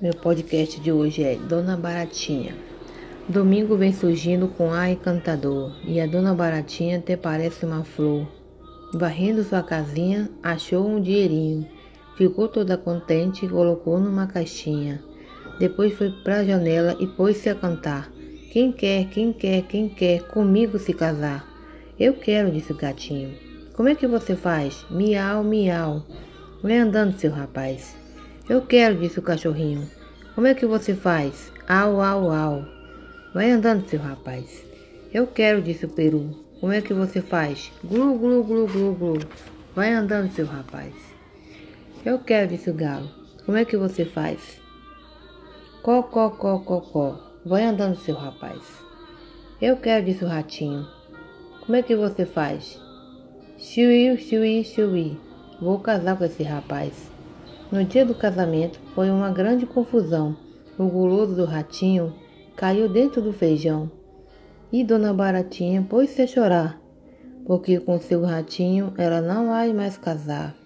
Meu podcast de hoje é Dona Baratinha. Domingo vem surgindo com ar encantador, e a Dona Baratinha até parece uma flor. Varrendo sua casinha, achou um dinheirinho. Ficou toda contente e colocou numa caixinha. Depois foi para a janela e pôs-se a cantar. Quem quer, quem quer, quem quer comigo se casar? Eu quero, disse o gatinho. Como é que você faz? Miau, miau. Vem andando, seu rapaz. Eu quero, disse o cachorrinho. Como é que você faz? Au, au, au. Vai andando, seu rapaz. Eu quero, disse o peru. Como é que você faz? Glu, glu, glu, glu, glu. Vai andando, seu rapaz. Eu quero, disse o galo. Como é que você faz? Có, có, có, có, có. Vai andando, seu rapaz. Eu quero, disse o ratinho. Como é que você faz? Xiui, xiui, xiui. Vou casar com esse rapaz. No dia do casamento foi uma grande confusão. O guloso do ratinho caiu dentro do feijão. E Dona Baratinha pôs-se a chorar, porque com seu ratinho ela não vai mais casar.